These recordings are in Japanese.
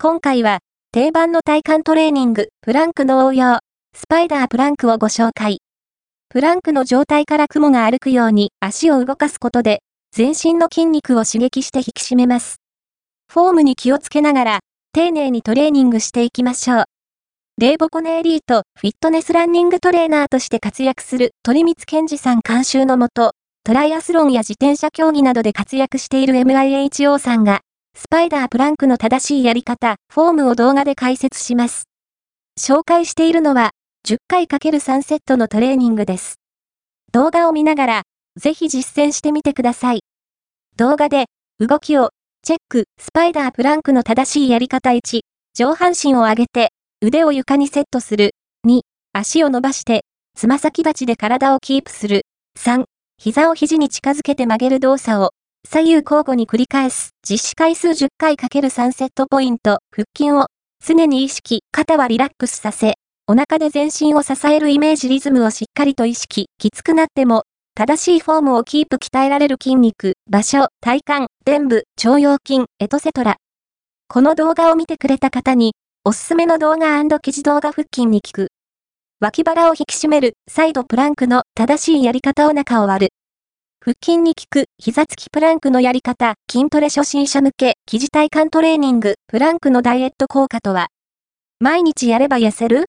今回は、定番の体幹トレーニング、プランクの応用、スパイダープランクをご紹介。プランクの状態から雲が歩くように足を動かすことで、全身の筋肉を刺激して引き締めます。フォームに気をつけながら、丁寧にトレーニングしていきましょう。レイボコネエリート、フィットネスランニングトレーナーとして活躍する鳥光健二さん監修のもと、トライアスロンや自転車競技などで活躍している MIHO さんが、スパイダープランクの正しいやり方、フォームを動画で解説します。紹介しているのは、10回 ×3 セットのトレーニングです。動画を見ながら、ぜひ実践してみてください。動画で、動きを、チェック、スパイダープランクの正しいやり方1、上半身を上げて、腕を床にセットする。2、足を伸ばして、つま先立ちで体をキープする。3、膝を肘に近づけて曲げる動作を、左右交互に繰り返す。実施回数10回 ×3 セットポイント。腹筋を、常に意識、肩はリラックスさせ、お腹で全身を支えるイメージリズムをしっかりと意識、きつくなっても、正しいフォームをキープ鍛えられる筋肉、場所、体幹、臀部、腸腰筋、エトセトラ。この動画を見てくれた方に、おすすめの動画記事動画腹筋に効く。脇腹を引き締める、サイドプランクの正しいやり方お腹を割る。腹筋に効く、膝つきプランクのやり方、筋トレ初心者向け、記事体幹トレーニング、プランクのダイエット効果とは？毎日やれば痩せる？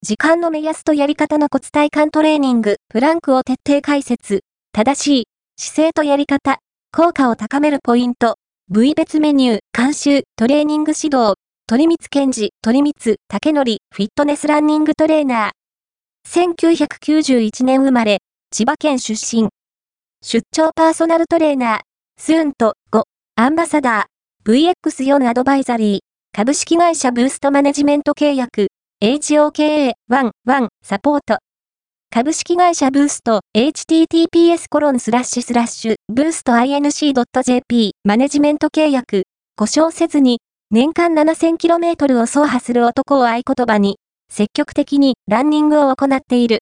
時間の目安とやり方の骨体幹トレーニング、プランクを徹底解説。正しい、姿勢とやり方、効果を高めるポイント、部位別メニュー、監修、トレーニング指導、鳥光健治、鳥光、竹則、フィットネスランニングトレーナー。1991年生まれ、千葉県出身。出張パーソナルトレーナー、スーンと5、アンバサダー、VX4 アドバイザリー、株式会社ブーストマネジメント契約、HOKA11 サポート。株式会社ブースト https コロンスラッシュスラッシュブースト inc.jp マネジメント契約故障せずに年間 7000km を走破する男を合言葉に積極的にランニングを行っている